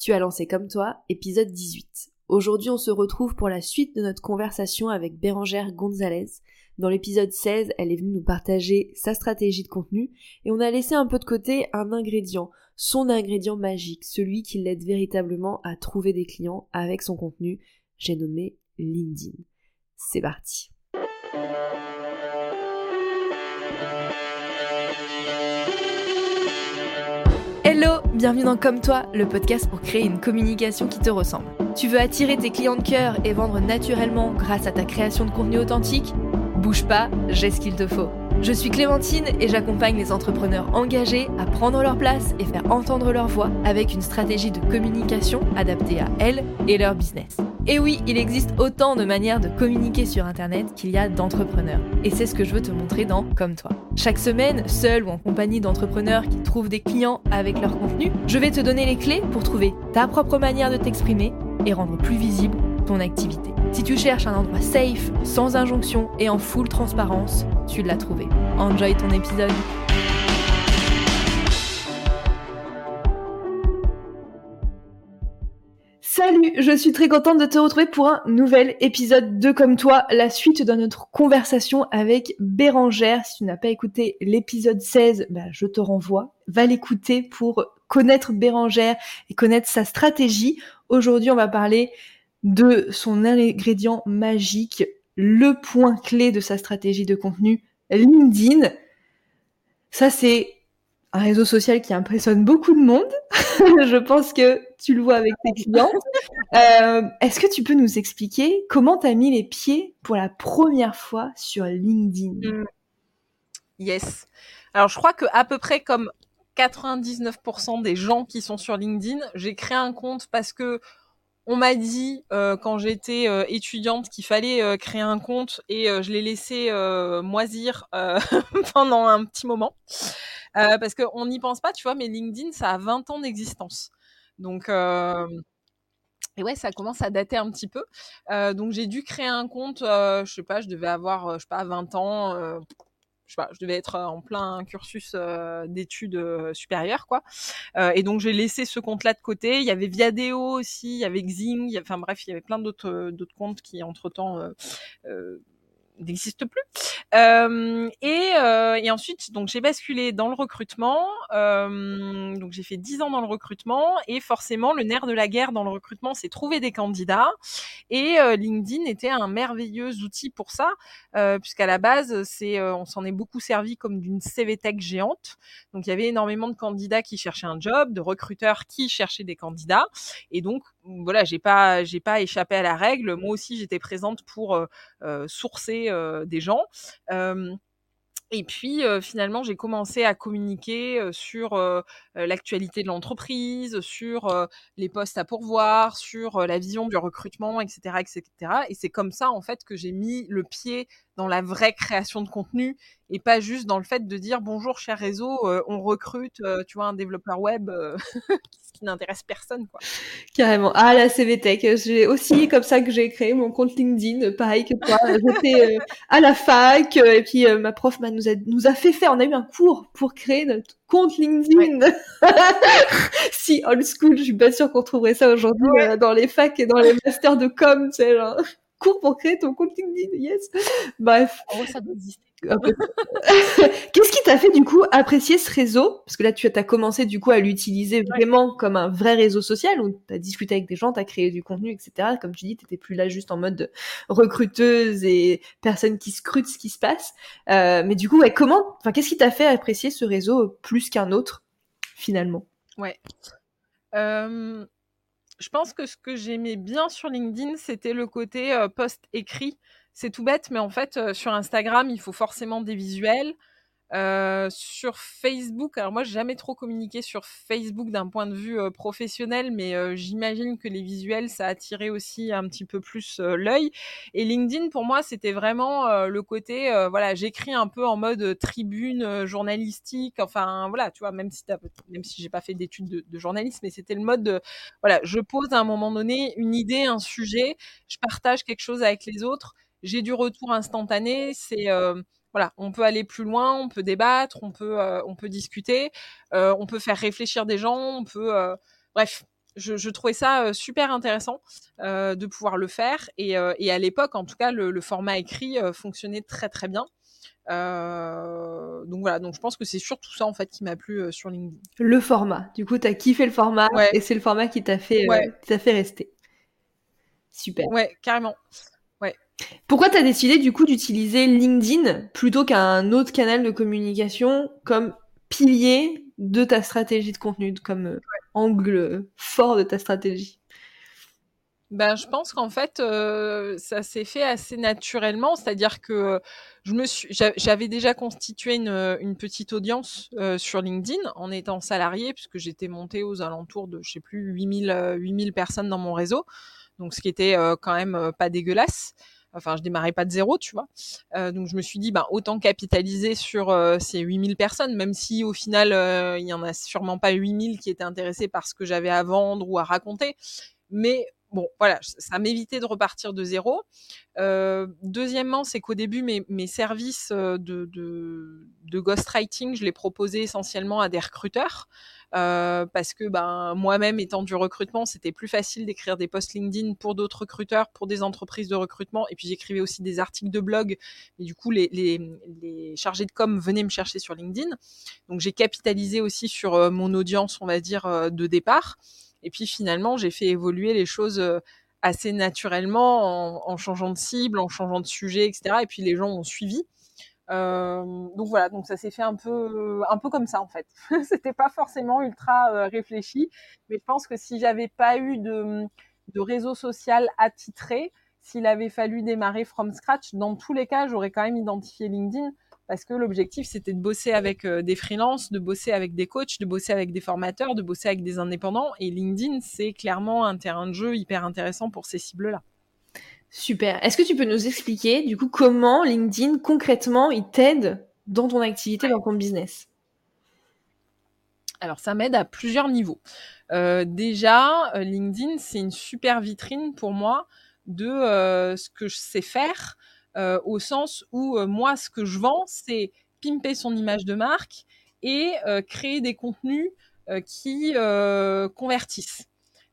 Tu as lancé comme toi, épisode 18. Aujourd'hui, on se retrouve pour la suite de notre conversation avec Bérangère Gonzalez. Dans l'épisode 16, elle est venue nous partager sa stratégie de contenu et on a laissé un peu de côté un ingrédient, son ingrédient magique, celui qui l'aide véritablement à trouver des clients avec son contenu. J'ai nommé LinkedIn. C'est parti. Bienvenue dans Comme toi, le podcast pour créer une communication qui te ressemble. Tu veux attirer tes clients de cœur et vendre naturellement grâce à ta création de contenu authentique? Bouge pas, j'ai ce qu'il te faut. Je suis Clémentine et j'accompagne les entrepreneurs engagés à prendre leur place et faire entendre leur voix avec une stratégie de communication adaptée à elles et leur business. Et oui, il existe autant de manières de communiquer sur Internet qu'il y a d'entrepreneurs. Et c'est ce que je veux te montrer dans Comme toi. Chaque semaine, seul ou en compagnie d'entrepreneurs qui trouvent des clients avec leur contenu, je vais te donner les clés pour trouver ta propre manière de t'exprimer et rendre plus visible ton activité. Si tu cherches un endroit safe, sans injonction et en full transparence, tu l'as trouvé. Enjoy ton épisode. Salut, je suis très contente de te retrouver pour un nouvel épisode de Comme toi, la suite de notre conversation avec Bérangère. Si tu n'as pas écouté l'épisode 16, bah, je te renvoie. Va l'écouter pour connaître Bérangère et connaître sa stratégie. Aujourd'hui, on va parler de son ingrédient magique, le point clé de sa stratégie de contenu, LinkedIn. Ça, c'est un réseau social qui impressionne beaucoup de monde. je pense que tu le vois avec tes clients. Euh, Est-ce que tu peux nous expliquer comment tu as mis les pieds pour la première fois sur LinkedIn? Mmh. Yes. Alors, je crois que à peu près comme 99% des gens qui sont sur LinkedIn, j'ai créé un compte parce que on m'a dit euh, quand j'étais euh, étudiante qu'il fallait euh, créer un compte et je l'ai laissé moisir pendant un petit moment parce qu'on n'y pense pas, tu vois, mais LinkedIn ça a 20 ans d'existence. Donc et ouais, ça commence à dater un petit peu. donc j'ai dû créer un compte, je sais pas, je devais avoir, je sais pas, 20 ans je devais être euh, en plein cursus euh, d'études euh, supérieures, quoi. et donc j'ai laissé ce compte-là de côté. Il y avait Viadeo aussi, il y avait Xing, enfin bref, il y avait plein d'autres comptes qui entre temps n'existe plus. Euh, et, euh, et, ensuite, donc j'ai basculé dans le recrutement. Euh, donc j'ai fait 10 ans dans le recrutement et forcément, le nerf de la guerre dans le recrutement, c'est trouver des candidats. Et euh, LinkedIn était un merveilleux outil pour ça, euh, puisqu'à la base, c'est, on s'en est beaucoup servi comme d'une CV tech géante. Donc il y avait énormément de candidats qui cherchaient un job, de recruteurs qui cherchaient des candidats. Et donc voilà, j'ai pas, j'ai pas échappé à la règle. Moi aussi, j'étais présente pour sourcer des gens. Et puis finalement, j'ai commencé à communiquer sur l'actualité de l'entreprise, sur les postes à pourvoir, sur la vision du recrutement, etc., etc. Et c'est comme ça en fait que j'ai mis le pied dans la vraie création de contenu et pas juste dans le fait de dire bonjour cher réseau, on recrute, tu vois, un développeur web, ce qui n'intéresse personne, quoi. Carrément. Ah la CVTech, j'ai aussi comme ça que j'ai créé mon compte LinkedIn, pareil que toi. J'étais à la fac et puis ma prof nous a nous a fait faire, on a eu un cours pour créer notre compte LinkedIn. si old school, je suis pas sûre qu'on trouverait ça aujourd'hui dans les facs et dans les masters de com, tu sais genre cours pour créer ton compte LinkedIn, yes. Bref. Oh, ça doit exister. Qu'est-ce qui t'a fait du coup apprécier ce réseau? Parce que là, tu as commencé du coup à l'utiliser vraiment comme un vrai réseau social où tu as discuté avec des gens, tu as créé du contenu, etc. Comme tu dis, tu plus là juste en mode recruteuse et personne qui scrute ce qui se passe. Euh, mais du coup, ouais, comment Enfin, qu'est-ce qui t'a fait apprécier ce réseau plus qu'un autre finalement? Ouais. Euh je pense que ce que j'aimais bien sur LinkedIn, c'était le côté post écrit. C'est tout bête, mais en fait, sur Instagram, il faut forcément des visuels. Euh, sur Facebook, alors moi j'ai jamais trop communiqué sur Facebook d'un point de vue euh, professionnel, mais euh, j'imagine que les visuels ça attirait aussi un petit peu plus l'œil. Et LinkedIn pour moi c'était vraiment le côté, voilà, j'écris un peu en mode tribune journalistique, enfin voilà, tu vois, même si même si j'ai pas fait d'études de, de, journalisme, mais c'était le mode de, voilà, je pose à un moment donné une idée, un sujet, je partage quelque chose avec les autres, j'ai du retour instantané, c'est voilà, on peut aller plus loin, on peut débattre, on peut, euh, on peut discuter, euh, on peut faire réfléchir des gens, on peut, euh, bref, je, trouvais ça super intéressant de pouvoir le faire. Et, à l'époque, en tout cas, le, format écrit fonctionnait très très bien. donc voilà, donc je pense que c'est surtout ça en fait qui m'a plu sur LinkedIn. Le format. Du coup, tu as kiffé le format et c'est le format qui t'a fait, fait rester. Super. Ouais, carrément. Pourquoi tu as décidé du coup d'utiliser LinkedIn plutôt qu'un autre canal de communication comme pilier de ta stratégie de contenu, comme angle fort de ta stratégie? Ben, je pense qu'en fait, euh, ça s'est fait assez naturellement, c'est-à-dire que je me j'avais déjà constitué une, petite audience euh, sur LinkedIn en étant salarié, puisque j'étais montée aux alentours de, je sais plus, 8000, 8000 personnes dans mon réseau, donc ce qui était euh, quand même pas dégueulasse. Enfin, je démarrais pas de zéro, tu vois. Euh, donc je me suis dit, ben, autant capitaliser sur euh, ces 8000 personnes, même si au final, euh, il y en a sûrement pas 8000 qui étaient intéressés par ce que j'avais à vendre ou à raconter. Mais bon, voilà, ça m'évitait de repartir de zéro. Euh, deuxièmement, c'est qu'au début, mes, mes services de, de, de ghostwriting, je les proposais essentiellement à des recruteurs. Euh, parce que ben moi-même étant du recrutement, c'était plus facile d'écrire des posts LinkedIn pour d'autres recruteurs, pour des entreprises de recrutement, et puis j'écrivais aussi des articles de blog. Et du coup, les, les, les chargés de com venaient me chercher sur LinkedIn. Donc j'ai capitalisé aussi sur euh, mon audience, on va dire, euh, de départ. Et puis finalement, j'ai fait évoluer les choses assez naturellement en, en, changeant de cible, en changeant de sujet, etc. Et puis les gens ont suivi. Euh, donc voilà, donc ça s'est fait un peu, un peu comme ça en fait. C'était pas forcément ultra euh, réfléchi, mais je pense que si j'avais pas eu de, de réseau social attitré, s'il avait fallu démarrer from scratch, dans tous les cas, j'aurais quand même identifié LinkedIn parce que l'objectif c'était de bosser avec euh, des freelances, de bosser avec des coachs, de bosser avec des formateurs, de bosser avec des indépendants. Et LinkedIn, c'est clairement un terrain de jeu hyper intéressant pour ces cibles-là. Super. Est-ce que tu peux nous expliquer, du coup, comment LinkedIn, concrètement, il t'aide dans ton activité, dans ton business? Alors, ça m'aide à plusieurs niveaux. Euh, déjà, euh, LinkedIn, c'est une super vitrine pour moi de euh, ce que je sais faire, au sens où moi, ce que je vends, c'est pimper son image de marque et créer des contenus qui convertissent.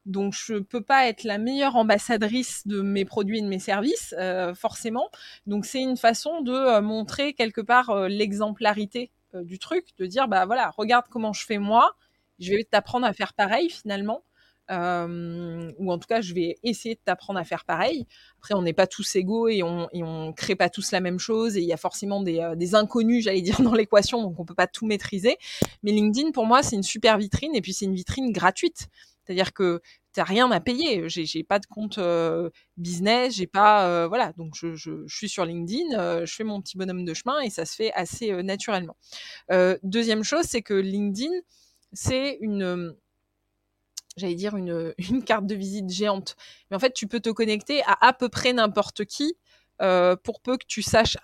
Donc je peux pas être la meilleure ambassadrice de mes produits et de mes services, euh, forcément. Donc c'est une façon de euh, montrer quelque part euh, l'exemplarité du truc, de dire bah voilà, regarde comment je fais moi, je vais t'apprendre à faire pareil finalement. ou en tout cas, je vais essayer de t'apprendre à faire pareil. Après, on n'est pas tous égaux et on et on crée pas tous la même chose et il y a forcément des, des inconnus, j'allais dire, dans l'équation, donc on peut pas tout maîtriser. Mais LinkedIn, pour moi, c'est une super vitrine et puis c'est une vitrine gratuite. C'est-à-dire que tu n'as rien à payer. J'ai, j'ai pas de compte euh, business, j'ai pas, euh, voilà. Donc je, suis sur LinkedIn, euh, je fais mon petit bonhomme de chemin et ça se fait assez naturellement. deuxième chose, c'est que LinkedIn, c'est une j'allais dire une, carte de visite géante. Mais en fait, tu peux te connecter à à peu près n'importe qui euh, pour peu que tu saches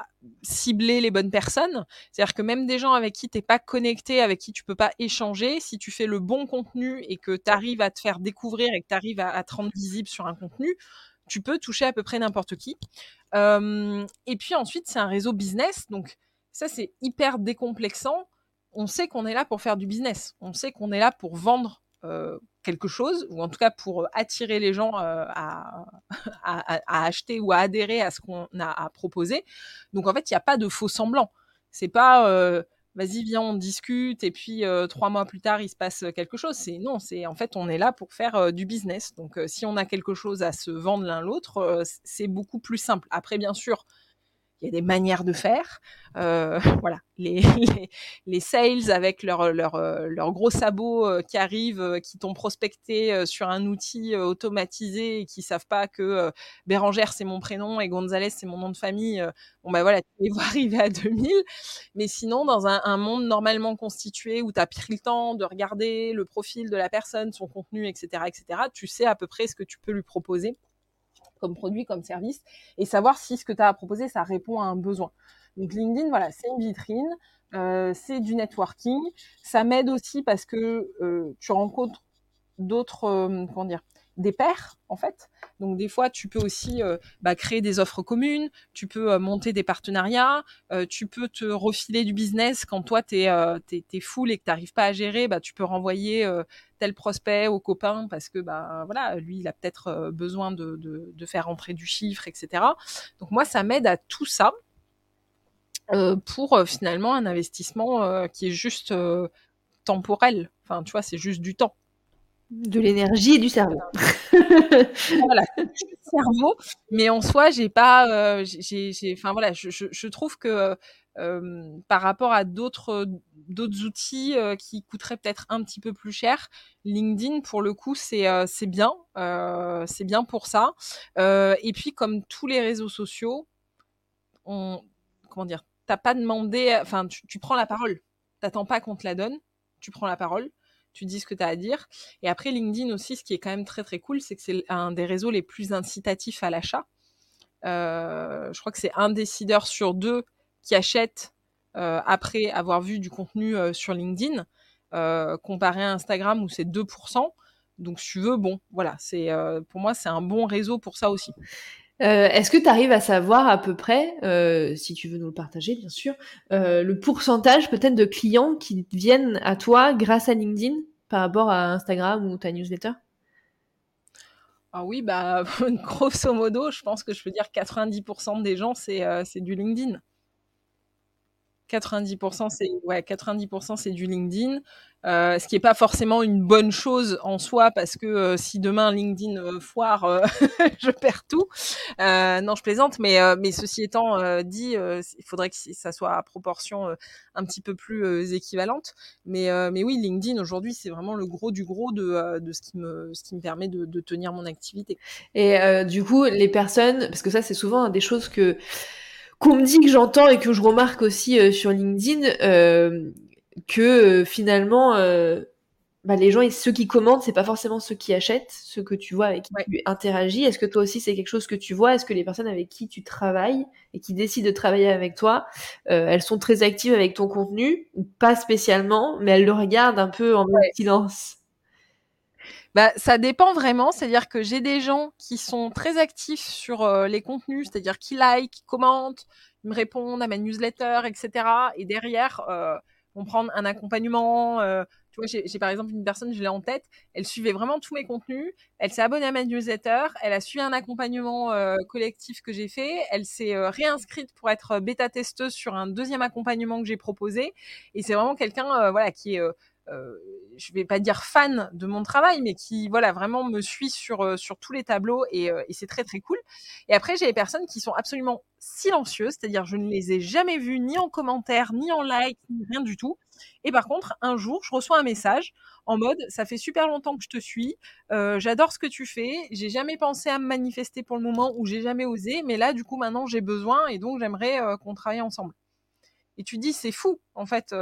cibler les bonnes personnes. C'est-à-dire que même des gens avec qui t'es pas connecté, avec qui tu peux pas échanger, si tu fais le bon contenu et que tu arrives à te faire découvrir et que tu arrives à, te rendre visible sur un contenu, tu peux toucher à peu près n'importe qui. Euh, et puis ensuite, c'est un réseau business, donc ça c'est hyper décomplexant. On sait qu'on est là pour faire du business, on sait qu'on est là pour vendre euh, quelque chose, ou en tout cas pour attirer les gens euh, à, à, acheter ou à adhérer à ce qu'on a à proposer. Donc en fait, il n'y a pas de faux semblant. C'est pas euh, vas-y viens on discute et puis trois mois plus tard il se passe quelque chose. C'est non, c'est en fait on est là pour faire du business. Donc si on a quelque chose à se vendre l'un l'autre, c'est beaucoup plus simple. Après bien sûr il y a des manières de faire. Euh, voilà, les, les, les, sales avec leurs leur, leur gros sabots euh, qui arrivent, euh, qui t'ont prospecté sur un outil automatisé et qui savent pas que Bérangère c'est mon prénom et Gonzalez c'est mon nom de famille. bon ben voilà, tu les vois arriver à 2000. Mais sinon, dans un, un monde normalement constitué où tu as pris le temps de regarder le profil de la personne, son contenu, etc., etc., tu sais à peu près ce que tu peux lui proposer comme produit, comme service, et savoir si ce que tu as à proposer, ça répond à un besoin. Donc LinkedIn, voilà, c'est une vitrine, euh, c'est du networking. Ça m'aide aussi parce que euh, tu rencontres d'autres, euh, comment dire, des pairs en fait. Donc des fois, tu peux aussi euh, bah, créer des offres communes, tu peux euh, monter des partenariats, euh, tu peux te refiler du business quand toi, tu es, es, full et que tu n'arrives pas à gérer, bah, tu peux renvoyer tel prospect au copain parce que bah, voilà, lui, il a peut-être besoin de, de, de, faire entrer du chiffre, etc. Donc moi, ça m'aide à tout ça pour finalement un investissement qui est juste temporel. Enfin, tu vois, c'est juste du temps. De l'énergie et du cerveau. voilà, cerveau. Mais en soi, j'ai pas, euh, voilà, je, je, trouve que euh, par rapport à d'autres d'autres outils euh, qui coûteraient peut-être un petit peu plus cher, LinkedIn pour le coup c'est c'est bien, c'est bien pour ça. et puis comme tous les réseaux sociaux, on comment dire, t'as pas demandé, enfin tu, tu prends la parole, t'attends pas qu'on te la donne, tu prends la parole tu dis ce que tu as à dire. Et après, LinkedIn aussi, ce qui est quand même très très cool, c'est que c'est un des réseaux les plus incitatifs à l'achat. Euh, je crois que c'est un décideur sur deux qui achète euh, après avoir vu du contenu euh, sur LinkedIn, comparé à Instagram où c'est 2%. Donc, si tu veux, bon, voilà, c'est pour moi, c'est un bon réseau pour ça aussi. Euh, Est-ce que tu arrives à savoir à peu près, euh, si tu veux nous le partager bien sûr, euh, le pourcentage peut-être de clients qui viennent à toi grâce à LinkedIn par rapport à Instagram ou ta newsletter? Ah oui, bah grosso modo, je pense que je peux dire 90% des gens c'est du LinkedIn. 90% c'est ouais, 90% c'est du LinkedIn. Euh, ce qui n'est pas forcément une bonne chose en soi parce que euh, si demain LinkedIn euh, foire, euh, je perds tout. non, je plaisante, mais, mais ceci étant dit, il faudrait que ça soit à proportion un petit peu plus équivalente. Mais, mais oui, LinkedIn aujourd'hui, c'est vraiment le gros du gros de, de ce, qui me, ce qui me permet de, de tenir mon activité. Et du coup, les personnes, parce que ça, c'est souvent des choses que qu'on me dit que j'entends et que je remarque aussi sur LinkedIn, euh, que euh, finalement euh, bah, les gens ceux qui commandent c'est pas forcément ceux qui achètent ceux que tu vois avec qui tu interagis. Est-ce que toi aussi c'est quelque chose que tu vois? Est-ce que les personnes avec qui tu travailles et qui décident de travailler avec toi euh, elles sont très actives avec ton contenu ou pas spécialement mais elles le regardent un peu en silence? Bah, ça dépend vraiment, c'est-à-dire que j'ai des gens qui sont très actifs sur les contenus, c'est-à-dire qui like, qui commentent, ils me répondent à ma newsletter, etc. Et derrière, vont prendre un accompagnement. Euh, tu vois, j'ai par exemple une personne, je l'ai en tête, elle suivait vraiment tous mes contenus, elle s'est abonnée à ma newsletter, elle a suivi un accompagnement euh, collectif que j'ai fait, elle s'est euh, réinscrite pour être bêta-testeuse sur un deuxième accompagnement que j'ai proposé, et c'est vraiment quelqu'un voilà, qui est euh, je vais pas dire fan de mon travail, mais qui voilà vraiment me suit sur euh, sur tous les tableaux et, euh, et c'est très très cool. Et après j'ai les personnes qui sont absolument silencieuses, c'est-à-dire je ne les ai jamais vues ni en commentaire, ni en like, ni rien du tout. Et par contre, un jour, je reçois un message en mode ça fait super longtemps que je te suis, euh, j'adore ce que tu fais, j'ai jamais pensé à me manifester pour le moment ou j'ai jamais osé, mais là du coup maintenant j'ai besoin et donc j'aimerais qu'on travaille ensemble. Et tu dis c'est fou en fait.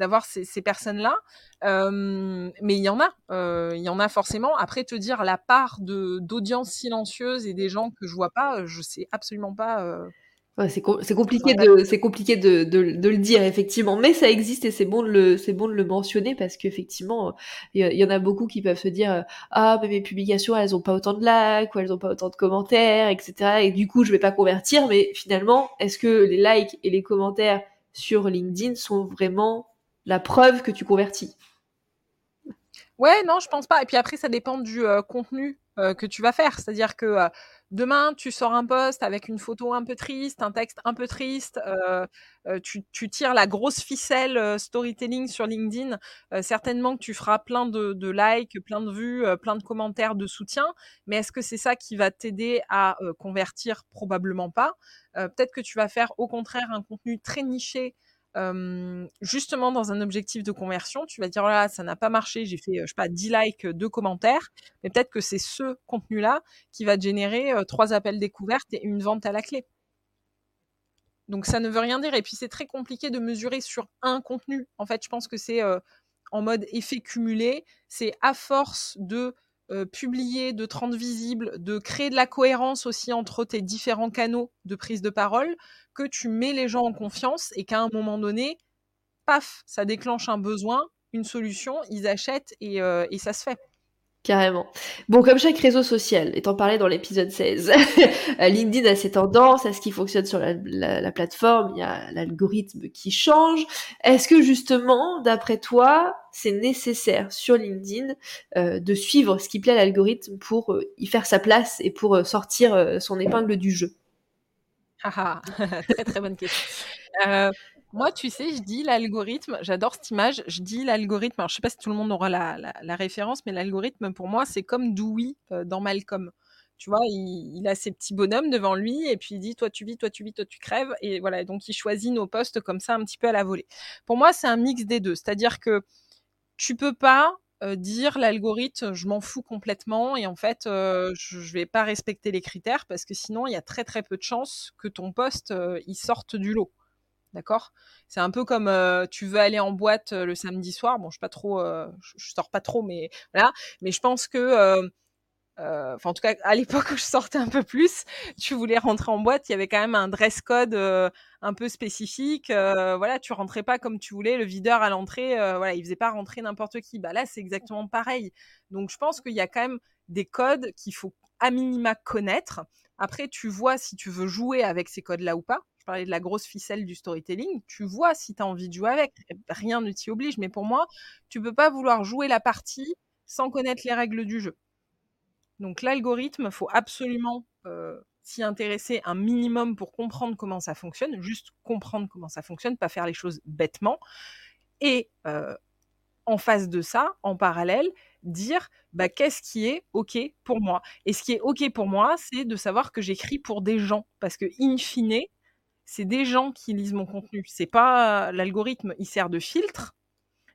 Euh, d'avoir ces, ces personnes-là. Euh, mais il y en a, euh, il y en a forcément. Après, te dire la part de d'audience silencieuse et des gens que je vois pas, je sais absolument pas. Euh... Ouais, c'est com compliqué de c'est compliqué de, de, de, le dire effectivement, mais ça existe et c'est bon de le c'est bon de le mentionner parce qu'effectivement il y, y, en a beaucoup qui peuvent se dire ah mais mes publications elles ont pas autant de likes ou elles ont pas autant de commentaires etc et du coup je vais pas convertir mais finalement est-ce que les likes et les commentaires sur LinkedIn sont vraiment la preuve que tu convertis. Ouais, non, je pense pas. Et puis après, ça dépend du euh, contenu euh, que tu vas faire. C'est-à-dire que euh, demain, tu sors un post avec une photo un peu triste, un texte un peu triste, tu, tu, tires la grosse ficelle storytelling sur LinkedIn. certainement que tu feras plein de, de, likes, plein de vues, plein de commentaires de soutien. Mais est-ce que c'est ça qui va t'aider à convertir? Probablement pas. Peut-être que tu vas faire au contraire un contenu très niché justement dans un objectif de conversion, tu vas dire là, ça n'a pas marché, j'ai fait, je sais pas, 10 likes, 2 commentaires, mais peut-être que c'est ce contenu-là qui va générer trois appels découvertes et une vente à la clé. Donc ça ne veut rien dire. Et puis c'est très compliqué de mesurer sur un contenu. En fait, je pense que c'est en mode effet cumulé. C'est à force de publier, de te rendre visible, de créer de la cohérence aussi entre tes différents canaux de prise de parole, que tu mets les gens en confiance et qu'à un moment donné, paf, ça déclenche un besoin, une solution, ils achètent et, euh, et ça se fait. Carrément. Bon, comme chaque réseau social, étant parlé dans l'épisode 16, LinkedIn a ses tendances, à ce qui fonctionne sur la, plateforme, il y a l'algorithme qui change. Est-ce que justement, d'après toi, c'est nécessaire sur LinkedIn euh, de suivre ce qui plaît à l'algorithme pour euh, y faire sa place et pour euh, sortir son épingle du jeu? Ah, ah, très très bonne question. Moi, tu sais, je dis l'algorithme, j'adore cette image, je dis l'algorithme, alors je sais pas si tout le monde aura la, référence, mais l'algorithme, pour moi, c'est comme Dewey euh, dans Malcolm. Tu vois, il, a ses petits bonhommes devant lui et puis il dit toi tu vis, toi tu vis, toi tu crèves et voilà, donc il choisit nos postes comme ça un petit peu à la volée. Pour moi, c'est un mix des deux, c'est-à-dire que tu peux pas euh, dire l'algorithme, je m'en fous complètement et en fait, euh, je, ne vais pas respecter les critères parce que sinon, il y a très très peu de chances que ton poste il sorte du lot. D'accord? C'est un peu comme euh, tu veux aller en boîte euh, le samedi soir. Bon, je suis pas trop, euh, je, sors pas trop, mais voilà. Mais je pense que, en tout cas, à l'époque où je sortais un peu plus, tu voulais rentrer en boîte, il y avait quand même un dress code un peu spécifique. voilà, tu rentrais pas comme tu voulais. Le videur à l'entrée, voilà, il faisait pas rentrer n'importe qui. Bah là, c'est exactement pareil. Donc, je pense qu'il y a quand même des codes qu'il faut à minima connaître. Après, tu vois si tu veux jouer avec ces codes-là ou pas de la grosse ficelle du storytelling, tu vois si tu as envie de jouer avec. Rien ne t'y oblige, mais pour moi, tu peux pas vouloir jouer la partie sans connaître les règles du jeu. Donc l'algorithme, faut absolument s'y intéresser un minimum pour comprendre comment ça fonctionne, juste comprendre comment ça fonctionne, pas faire les choses bêtement. Et en face de ça, en parallèle, dire bah, qu'est-ce qui est OK pour moi? Et ce qui est OK pour moi, c'est de savoir que j'écris pour des gens. Parce que, in fine, c'est des gens qui lisent mon contenu. C'est pas l'algorithme, il sert de filtre,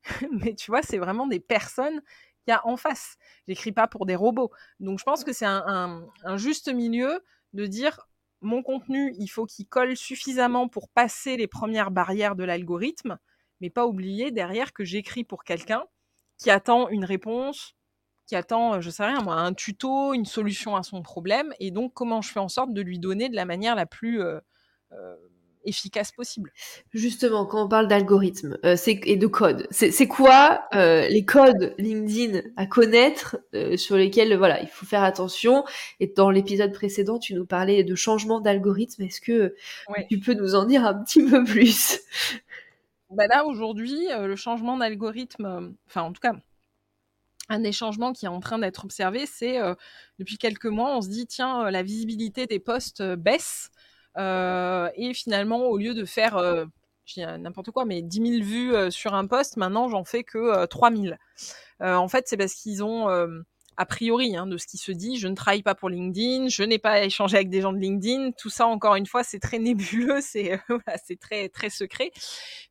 mais tu vois, c'est vraiment des personnes qu'il y a en face. J'écris pas pour des robots. Donc je pense que c'est un, juste milieu de dire mon contenu, il faut qu'il colle suffisamment pour passer les premières barrières de l'algorithme, mais pas oublier derrière que j'écris pour quelqu'un qui attend une réponse, qui attend, je sais rien moi, un tuto, une solution à son problème, et donc comment je fais en sorte de lui donner de la manière la plus euh, euh, efficace possible. Justement, quand on parle d'algorithme euh, et de code, c'est quoi euh, les codes LinkedIn à connaître sur lesquels voilà il faut faire attention? Et dans l'épisode précédent, tu nous parlais de changement d'algorithme. Est-ce que tu peux nous en dire un petit peu plus? Bah Là aujourd'hui, le changement d'algorithme, enfin en tout cas un des changements qui est en train d'être observé, c'est depuis quelques mois, on se dit tiens, la visibilité des postes baisse euh, et finalement, au lieu de faire euh, n'importe quoi, mais 10 000 vues euh, sur un post, maintenant j'en fais que 3 000. en fait, c'est parce qu'ils ont, a priori, hein, de ce qui se dit, je ne travaille pas pour LinkedIn, je n'ai pas échangé avec des gens de LinkedIn. Tout ça, encore une fois, c'est très nébuleux, c'est voilà, c'est très très secret.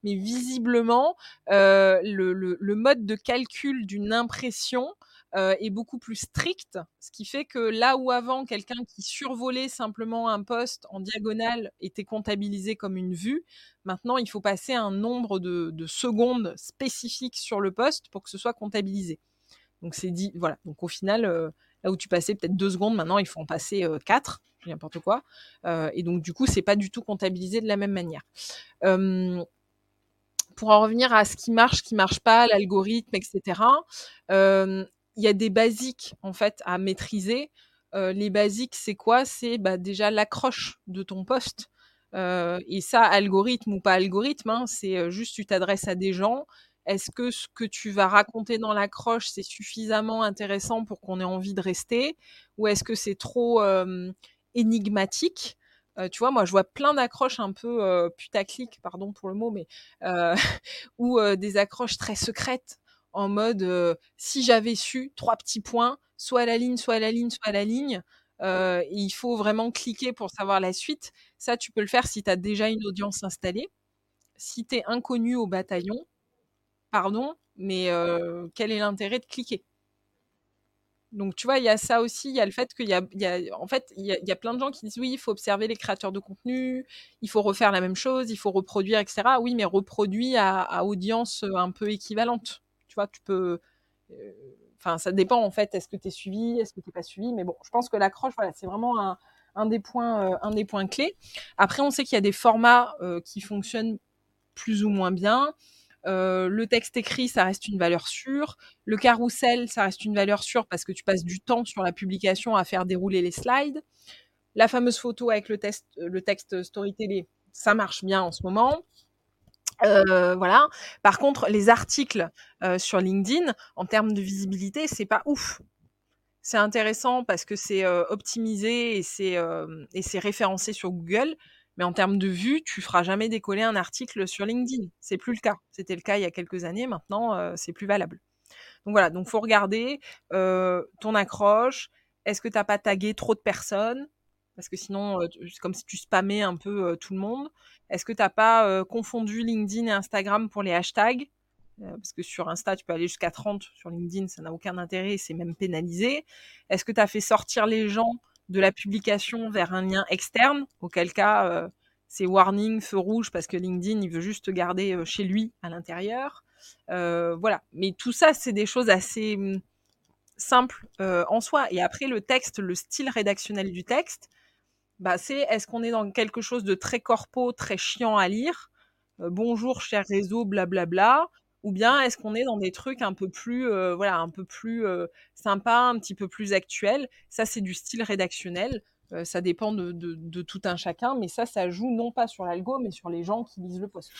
Mais visiblement, le, le, mode de calcul d'une impression euh, est beaucoup plus strict, ce qui fait que là où avant quelqu'un qui survolait simplement un poste en diagonale était comptabilisé comme une vue, maintenant il faut passer un nombre de, secondes spécifiques sur le poste pour que ce soit comptabilisé. Donc c'est dit, voilà. Donc au final, euh, là où tu passais peut-être deux secondes, maintenant il faut en passer euh, quatre, n'importe quoi. et donc du coup, c'est pas du tout comptabilisé de la même manière pour en revenir à ce qui marche, qui marche pas, l'algorithme, etc il y a des basiques en fait à maîtriser. Euh, les basiques, c'est quoi? C'est bah, déjà l'accroche de ton poste. Euh, et ça, algorithme ou pas algorithme, hein, c'est euh, juste tu t'adresses à des gens. Est-ce que ce que tu vas raconter dans l'accroche, c'est suffisamment intéressant pour qu'on ait envie de rester? Ou est-ce que c'est trop énigmatique? Tu vois, moi, je vois plein d'accroches un peu putaclic, pardon pour le mot, mais ou des accroches très secrètes en mode si j'avais su trois petits points, soit à la ligne, soit à la ligne, soit à la ligne. il faut vraiment cliquer pour savoir la suite. Ça, tu peux le faire si tu as déjà une audience installée. Si tu es inconnu au bataillon, pardon, mais quel est l'intérêt de cliquer? Donc, tu vois, il y a ça aussi, il y a le fait qu'il y a, en fait, il y a, plein de gens qui disent oui, il faut observer les créateurs de contenu, il faut refaire la même chose, il faut reproduire, etc. Oui, mais reproduit à audience un peu équivalente tu vois, tu peux. Enfin, ça dépend en fait. Est-ce que tu es suivi Est-ce que tu n'es pas suivi Mais bon, je pense que l'accroche, voilà, c'est vraiment un, des points, un des points clés. Après, on sait qu'il y a des formats qui fonctionnent plus ou moins bien. Le texte écrit, ça reste une valeur sûre. Le carrousel, ça reste une valeur sûre parce que tu passes du temps sur la publication à faire dérouler les slides. La fameuse photo avec le, test, le texte storytelling, ça marche bien en ce moment. Euh, voilà. Par contre, les articles euh, sur LinkedIn, en termes de visibilité, c'est pas ouf. C'est intéressant parce que c'est euh, optimisé et c'est référencé sur Google, mais en termes de vues, tu feras jamais décoller un article sur LinkedIn. C'est plus le cas. C'était le cas il y a quelques années. Maintenant, c'est plus valable. Donc voilà. Donc faut regarder ton accroche. Est-ce que tu n'as pas tagué trop de personnes? Parce que sinon, c'est comme si tu spammais un peu tout le monde. Est-ce que tu n'as pas confondu LinkedIn et Instagram pour les hashtags? Parce que sur Insta, tu peux aller jusqu'à 30. Sur LinkedIn, ça n'a aucun intérêt, c'est même pénalisé. Est-ce que tu as fait sortir les gens de la publication vers un lien externe Auquel cas, c'est warning, feu rouge, parce que LinkedIn, il veut juste te garder chez lui à l'intérieur. voilà. Mais tout ça, c'est des choses assez mmh, simples en soi. Et après, le texte, le style rédactionnel du texte, bah, c'est est-ce qu'on est dans quelque chose de très corpo, très chiant à lire? Euh, Bonjour cher réseau, blablabla. Ou bien est-ce qu'on est dans des trucs un peu plus, euh, voilà, un peu plus euh, sympa, un petit peu plus actuel Ça, c'est du style rédactionnel. ça dépend de, de, tout un chacun, mais ça, ça joue non pas sur l'algo, mais sur les gens qui lisent le post.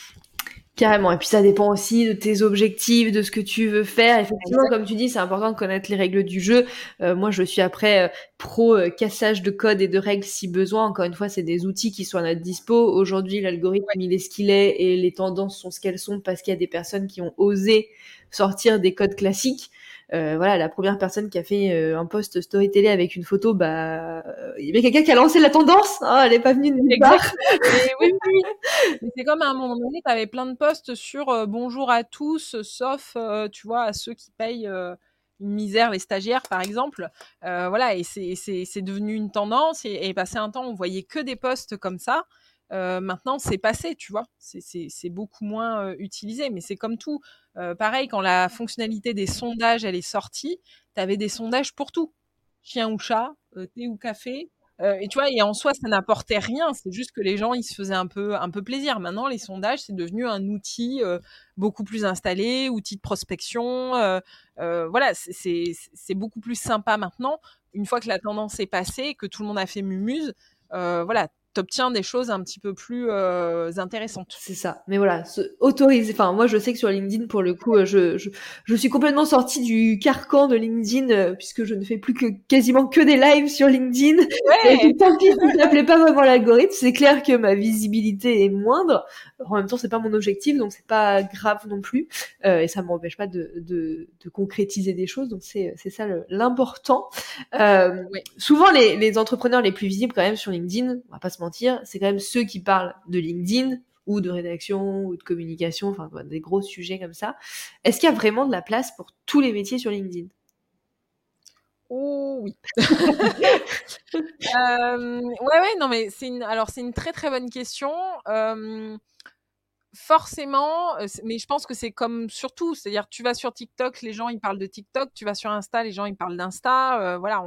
Carrément. Et puis ça dépend aussi de tes objectifs, de ce que tu veux faire. Effectivement, comme tu dis, c'est important de connaître les règles du jeu. Euh, moi, je suis après euh, pro euh, cassage de code et de règles si besoin. Encore une fois, c'est des outils qui sont à notre dispo. Aujourd'hui, l'algorithme, il est ce qu'il est et les tendances sont ce qu'elles sont parce qu'il y a des personnes qui ont osé sortir des codes classiques. Euh, voilà, la première personne qui a fait euh, un post story télé avec une photo, bah, il y avait quelqu'un qui a lancé la tendance. Hein, elle est pas venue de oui, oui. c'est comme à un moment donné, tu avais plein de posts sur euh, bonjour à tous, sauf, tu vois, à ceux qui payent une misère, les stagiaires par exemple. voilà, et c'est devenu une tendance. Et, et, passé un temps, on voyait que des posts comme ça. Euh, maintenant, c'est passé, tu vois. C'est beaucoup moins euh, utilisé, mais c'est comme tout. Euh, pareil, quand la fonctionnalité des sondages, elle est sortie, tu avais des sondages pour tout. Chien ou chat, thé ou café. et tu vois, et en soi, ça n'apportait rien. C'est juste que les gens, ils se faisaient un peu, un peu plaisir. Maintenant, les sondages, c'est devenu un outil beaucoup plus installé, outil de prospection. voilà, c'est beaucoup plus sympa maintenant. Une fois que la tendance est passée, que tout le monde a fait mumuse, voilà, t'obtiens des choses un petit peu plus euh, intéressantes. C'est ça. Mais voilà, autoriser. Enfin, moi, je sais que sur LinkedIn, pour le coup, euh, je, je, je suis complètement sortie du carcan de LinkedIn euh, puisque je ne fais plus que quasiment que des lives sur LinkedIn. Ouais. Et tant pis, ça plaît pas vraiment l'algorithme. C'est clair que ma visibilité est moindre. En même temps, c'est pas mon objectif, donc c'est pas grave non plus. Euh, et ça m'empêche pas de, de, de, concrétiser des choses. Donc c'est c'est ça l'important. Euh, Souvent, les, les entrepreneurs les plus visibles quand même sur LinkedIn, on va pas se c'est quand même ceux qui parlent de LinkedIn ou de rédaction ou de communication, enfin des gros sujets comme ça. Est-ce qu'il y a vraiment de la place pour tous les métiers sur LinkedIn? Oh oui. euh, ouais ouais non mais c'est une alors c'est une très très bonne question. Euh, forcément, euh, mais je pense que c'est comme surtout, c'est-à-dire tu vas sur TikTok, les gens ils parlent de TikTok, tu vas sur Insta, les gens ils parlent d'Insta, euh, voilà,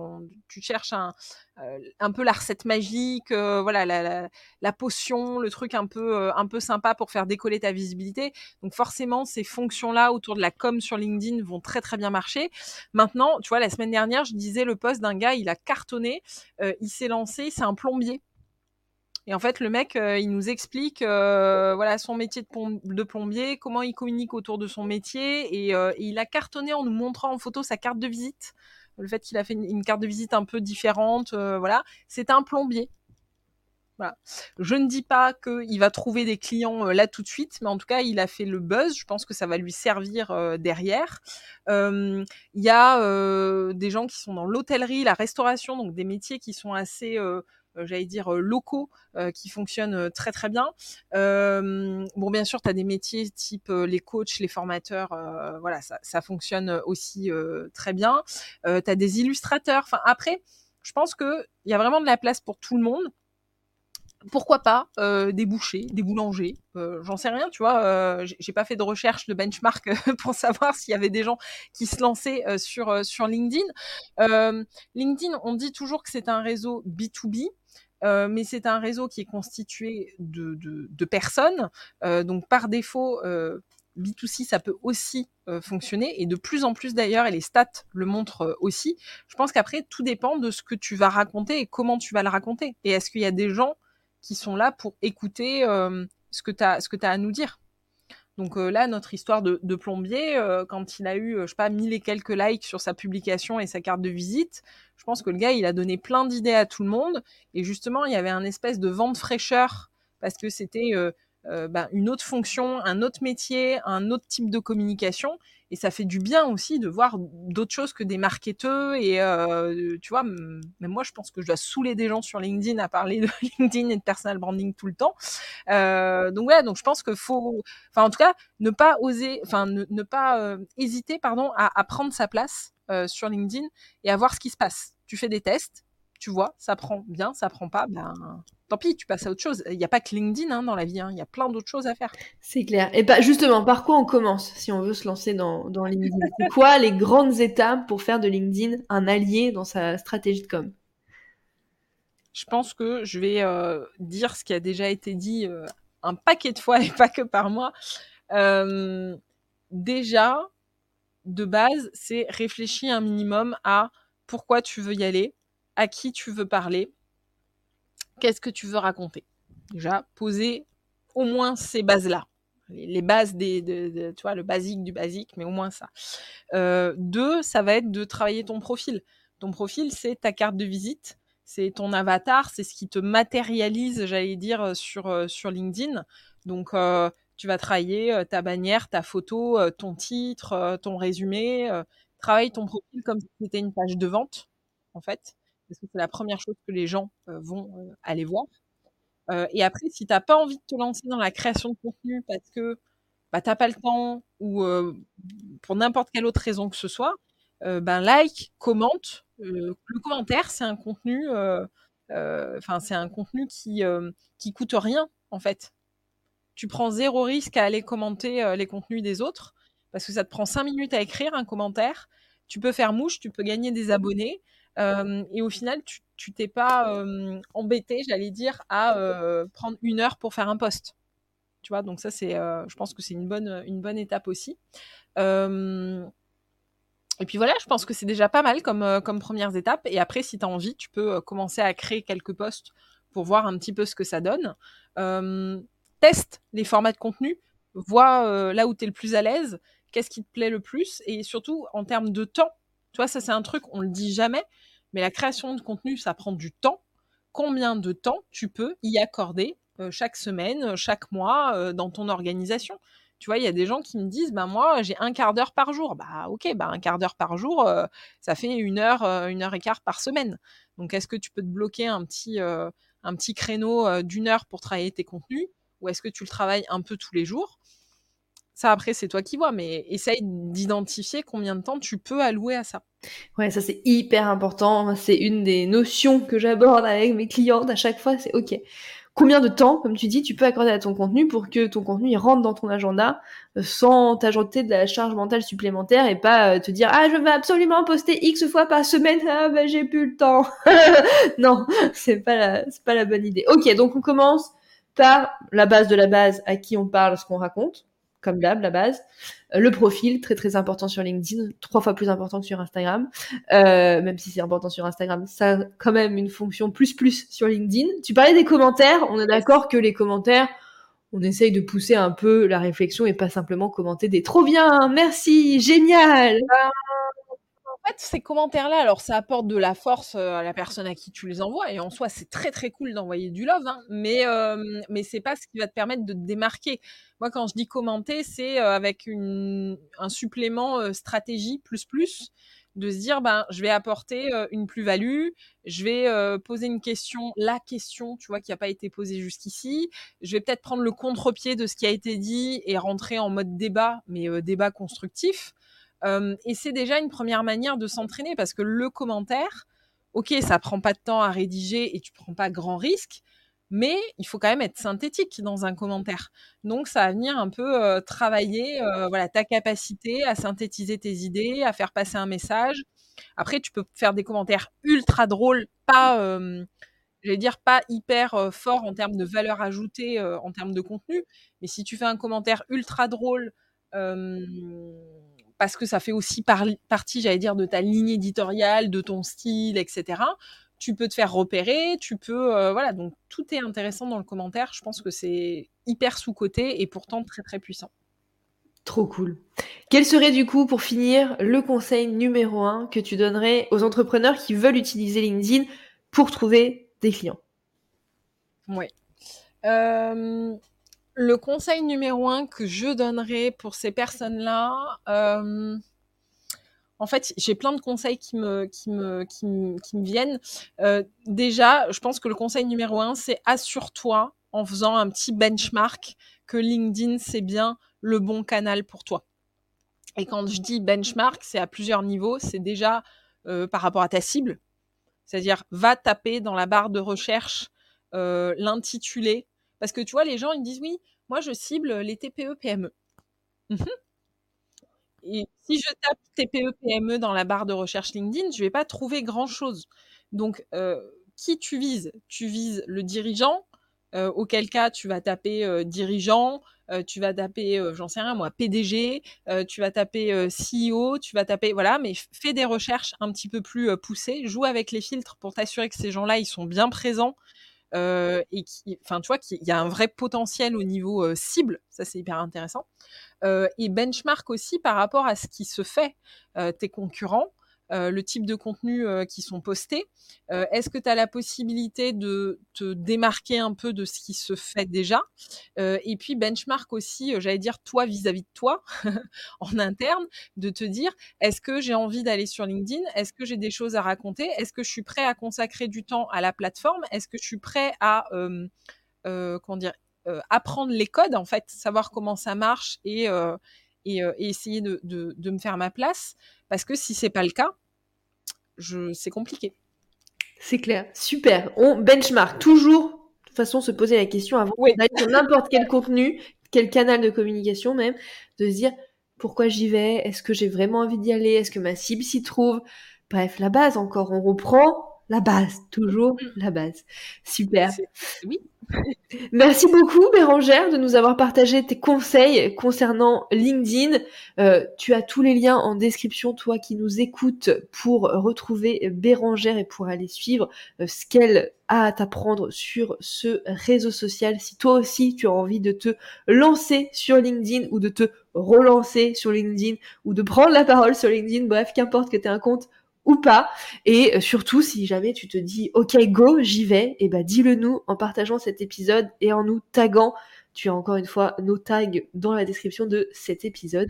tu cherches un, euh, peu la recette magique, voilà, la, la, potion, le truc un peu, un peu sympa pour faire décoller ta visibilité. Donc forcément, ces fonctions-là autour de la com sur LinkedIn vont très très bien marcher. Maintenant, tu vois, la semaine dernière, je disais le poste d'un gars, il a cartonné, il s'est lancé, c'est un plombier. Et en fait, le mec, euh, il nous explique euh, voilà son métier de, plombier, comment il communique autour de son métier, euh, et, il a cartonné en nous montrant en photo sa carte de visite. Le fait qu'il a fait une, carte de visite un peu différente, voilà, c'est un plombier. Voilà. Je ne dis pas qu'il va trouver des clients là tout de suite, mais en tout cas, il a fait le buzz. Je pense que ça va lui servir derrière. Il y a des gens qui sont dans l'hôtellerie, la restauration, donc des métiers qui sont assez j'allais dire, euh, locaux euh, qui fonctionnent très très bien. bon, bien sûr, tu as des métiers type les coachs, les formateurs, voilà, ça, ça, fonctionne aussi très bien. tu as des illustrateurs. Enfin, après, je pense qu'il y a vraiment de la place pour tout le monde pourquoi pas euh, des bouchers, des boulangers, euh, j'en sais rien, tu vois. Euh, j'ai pas fait de recherche de benchmark pour savoir s'il y avait des gens qui se lançaient sur sur LinkedIn. LinkedIn, on dit toujours que c'est un réseau B2B. mais c'est un réseau qui est constitué de, personnes. donc par défaut, B2C, ça peut aussi fonctionner, et de plus en plus d'ailleurs, et les stats le montrent aussi. Je pense qu'après, tout dépend de ce que tu vas raconter et comment tu vas le raconter. Et est-ce qu'il y a des gens qui sont là pour écouter ce que tu as, à nous dire? Donc là, notre histoire de, plombier, quand il a eu, je sais pas, mille et quelques likes sur sa publication et sa carte de visite, je pense que le gars, il a donné plein d'idées à tout le monde. Et justement, il y avait un espèce de vent de fraîcheur parce que c'était euh, bah, une autre fonction, un autre métier, un autre type de communication. Et ça fait du bien aussi de voir d'autres choses que des marketeurs. Et euh, tu vois, même moi, je pense que je dois saouler des gens sur LinkedIn à parler de LinkedIn et de personal branding tout le temps. Euh, donc ouais, donc je pense qu'il faut, enfin en tout cas, ne pas oser, enfin ne, pas hésiter, pardon, à, prendre sa place sur LinkedIn et à voir ce qui se passe. Tu fais des tests, tu vois, ça prend bien, ça prend pas, ben tant pis, tu passes à autre chose. Il n'y a pas que LinkedIn hein, dans la vie, hein. il y a plein d'autres choses à faire. C'est clair. Et bah, justement, par quoi on commence si on veut se lancer dans, dans LinkedIn? C'est quoi les grandes étapes pour faire de LinkedIn un allié dans sa stratégie de com? Je pense que je vais euh, dire ce qui a déjà été dit euh, un paquet de fois et pas que par moi. Euh, déjà, de base, c'est réfléchir un minimum à pourquoi tu veux y aller, à qui tu veux parler, qu'est-ce que tu veux raconter. Déjà, poser au moins ces bases-là. Les, bases des, de, tu vois, le basique du basique, mais au moins ça. Euh, deux, ça va être de travailler ton profil. Ton profil, c'est ta carte de visite, c'est ton avatar, c'est ce qui te matérialise, j'allais dire, sur, euh, sur LinkedIn. Donc, euh, tu vas travailler ta bannière, ta photo, ton titre, ton résumé. travaille ton profil comme si c'était une page de vente, en fait parce que c'est la première chose que les gens euh, vont euh, aller voir. Euh, et après, si tu n'as pas envie de te lancer dans la création de contenu parce que bah, tu n'as pas le temps ou pour n'importe quelle autre raison que ce soit, ben like, commente. le commentaire, c'est un contenu, enfin c'est un contenu qui qui coûte rien en fait. Tu prends zéro risque à aller commenter les contenus des autres parce que ça te prend cinq minutes à écrire un commentaire. Tu peux faire mouche, tu peux gagner des abonnés et au final, tu t'es pas embêté, j'allais dire, à prendre une heure pour faire un post. Tu vois, donc ça, c'est, je pense que c'est une bonne, une bonne étape aussi. et puis voilà, je pense que c'est déjà pas mal comme, comme premières étapes. Et après, si tu as envie, tu peux commencer à créer quelques posts pour voir un petit peu ce que ça donne. Teste les formats de contenu, vois là où tu es le plus à l'aise, qu'est-ce qui te plaît le plus, et surtout en termes de temps. Tu vois, ça c'est un truc, on le dit jamais, mais la création de contenu, ça prend du temps. Combien de temps tu peux y accorder euh, chaque semaine, euh, chaque mois euh, dans ton organisation? Tu vois, il y a des gens qui me disent, ben moi, j'ai un quart d'heure par jour. Bah ok, bah un quart d'heure par jour, ça fait une heure, une heure et quart par semaine. Donc est-ce que tu peux te bloquer un petit, un petit créneau d'une heure pour travailler tes contenus, ou est-ce que tu le travailles un peu tous les jours? Ça, après, c'est toi qui vois, mais essaye d'identifier combien de temps tu peux allouer à ça. Ouais, ça c'est hyper important. C'est une des notions que j'aborde avec mes clientes à chaque fois. C'est OK. Combien de temps, comme tu dis, tu peux accorder à ton contenu pour que ton contenu rentre dans ton agenda euh, sans t'ajouter de la charge mentale supplémentaire et pas euh, te dire ah je vais absolument poster X fois par semaine ah ben j'ai plus le temps. non, c'est pas la c'est pas la bonne idée. Ok, donc on commence par la base de la base à qui on parle, ce qu'on raconte comme d'hab, la base. Euh, le profil, très très important sur LinkedIn, trois fois plus important que sur Instagram. Euh, même si c'est important sur Instagram, ça a quand même une fonction plus plus sur LinkedIn. Tu parlais des commentaires, on est d'accord que les commentaires, on essaye de pousser un peu la réflexion et pas simplement commenter des trop bien, merci, génial. Euh, fait, ces commentaires-là, alors ça apporte de la force à la personne à qui tu les envoies, et en soi, c'est très très cool d'envoyer du love, hein, mais euh, mais c'est pas ce qui va te permettre de te démarquer. Moi, quand je dis commenter, c'est avec une, un supplément stratégie plus plus, de se dire ben je vais apporter une plus-value, je vais poser une question, la question, tu vois, qui n'a pas été posée jusqu'ici. Je vais peut-être prendre le contre-pied de ce qui a été dit et rentrer en mode débat, mais débat constructif et c'est déjà une première manière de s'entraîner parce que le commentaire, ok, ça prend pas de temps à rédiger et tu prends pas grand risque, mais il faut quand même être synthétique dans un commentaire. Donc ça va venir un peu travailler voilà ta capacité à synthétiser tes idées, à faire passer un message. Après, tu peux faire des commentaires ultra drôles, pas, j'allais dire pas hyper fort en termes de valeur ajoutée, en termes de contenu. Mais si tu fais un commentaire ultra drôle parce que ça fait aussi partie, j'allais dire, de ta ligne éditoriale, de ton style, etc. Tu peux te faire repérer, tu peux, voilà, donc tout est intéressant dans le commentaire. Je pense que c'est hyper sous-coté et pourtant très très puissant. Trop cool. Quel serait du coup, pour finir, le conseil numéro un que tu donnerais aux entrepreneurs qui veulent utiliser LinkedIn pour trouver des clients? Oui. Euh, le conseil numéro un que je donnerais pour ces personnes-là, euh, en fait, j'ai plein de conseils qui me, viennent. Euh, déjà, je pense que le conseil numéro un, c'est assure-toi en faisant un petit benchmark que LinkedIn, c'est bien le bon canal pour toi. Et quand je dis benchmark, c'est à plusieurs niveaux. C'est déjà euh, par rapport à ta cible, c'est-à-dire va taper dans la barre de recherche l'intitulé, parce que tu vois, les gens ils disent oui, moi je cible les TPE PME. Mhm. Et si je tape TPE PME dans la barre de recherche LinkedIn, je vais pas trouver grand chose. Donc euh, qui tu vises? Tu vises le dirigeant, auquel cas tu vas taper dirigeant, euh, tu vas taper, euh, j'en sais rien moi, PDG, euh, tu vas taper CEO, tu vas taper, voilà, mais fais des recherches un petit peu plus poussées, joue avec les filtres pour t'assurer que ces gens-là, ils sont bien présents. Et qui, enfin, tu vois qu'il y a un vrai potentiel au niveau cible, ça c'est hyper intéressant. et benchmark aussi par rapport à ce qui se fait tes concurrents. Euh, le type de contenu euh, qui sont postés. Euh, est-ce que tu as la possibilité de te démarquer un peu de ce qui se fait déjà? Et puis benchmark aussi, j'allais dire toi vis-à-vis de toi en interne, de te dire est-ce que j'ai envie d'aller sur LinkedIn? Est-ce que j'ai des choses à raconter? Est-ce que je suis prêt à consacrer du temps à la plateforme? Est-ce que je suis prêt à comment dire apprendre les codes en fait, savoir comment ça marche et et, essayer de, de, me faire ma place. Parce que si c'est pas le cas, je, c'est compliqué. C'est clair, super. On benchmark toujours. De toute façon, se poser la question avant d'aller sur n'importe quel contenu, quel canal de communication même, de se dire pourquoi j'y vais, est-ce que j'ai vraiment envie d'y aller, est-ce que ma cible s'y trouve? Bref, la base encore, on reprend la base, toujours mm. la base. Super. Oui. Merci beaucoup Bérangère de nous avoir partagé tes conseils concernant LinkedIn. Euh, tu as tous les liens en description, toi qui nous écoutes, pour retrouver Bérangère et pour aller suivre euh, ce qu'elle a à t'apprendre sur ce réseau social. Si toi aussi tu as envie de te lancer sur LinkedIn ou de te relancer sur LinkedIn ou de prendre la parole sur LinkedIn, bref, qu'importe que tu aies un compte ou pas. Et euh, surtout, si jamais tu te dis, OK, go, j'y vais, et eh ben, dis-le nous en partageant cet épisode et en nous taguant. Tu as encore une fois nos tags dans la description de cet épisode.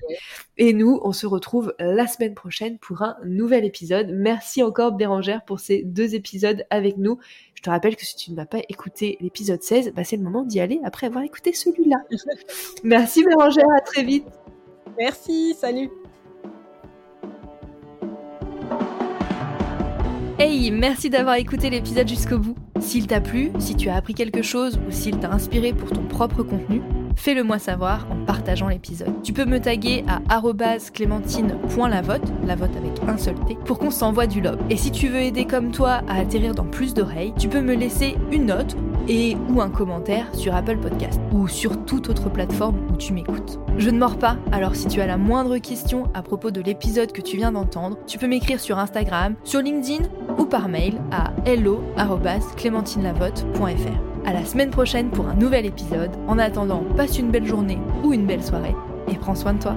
Et nous, on se retrouve la semaine prochaine pour un nouvel épisode. Merci encore Bérangère pour ces deux épisodes avec nous. Je te rappelle que si tu ne m'as pas écouté l'épisode 16, bah, c'est le moment d'y aller après avoir écouté celui-là. Merci Bérangère, à très vite. Merci, salut. Hey, merci d'avoir écouté l'épisode jusqu'au bout. S'il t'a plu, si tu as appris quelque chose ou s'il t'a inspiré pour ton propre contenu, fais-le moi savoir en partageant l'épisode. Tu peux me taguer à clémentine.lavote, la vote avec un seul T, pour qu'on s'envoie du love. Et si tu veux aider comme toi à atterrir dans plus d'oreilles, tu peux me laisser une note et ou un commentaire sur Apple Podcast ou sur toute autre plateforme où tu m'écoutes. Je ne mords pas, alors si tu as la moindre question à propos de l'épisode que tu viens d'entendre, tu peux m'écrire sur Instagram, sur LinkedIn ou par mail à hello@clémentinelavotte.fr. À la semaine prochaine pour un nouvel épisode. En attendant, passe une belle journée ou une belle soirée et prends soin de toi.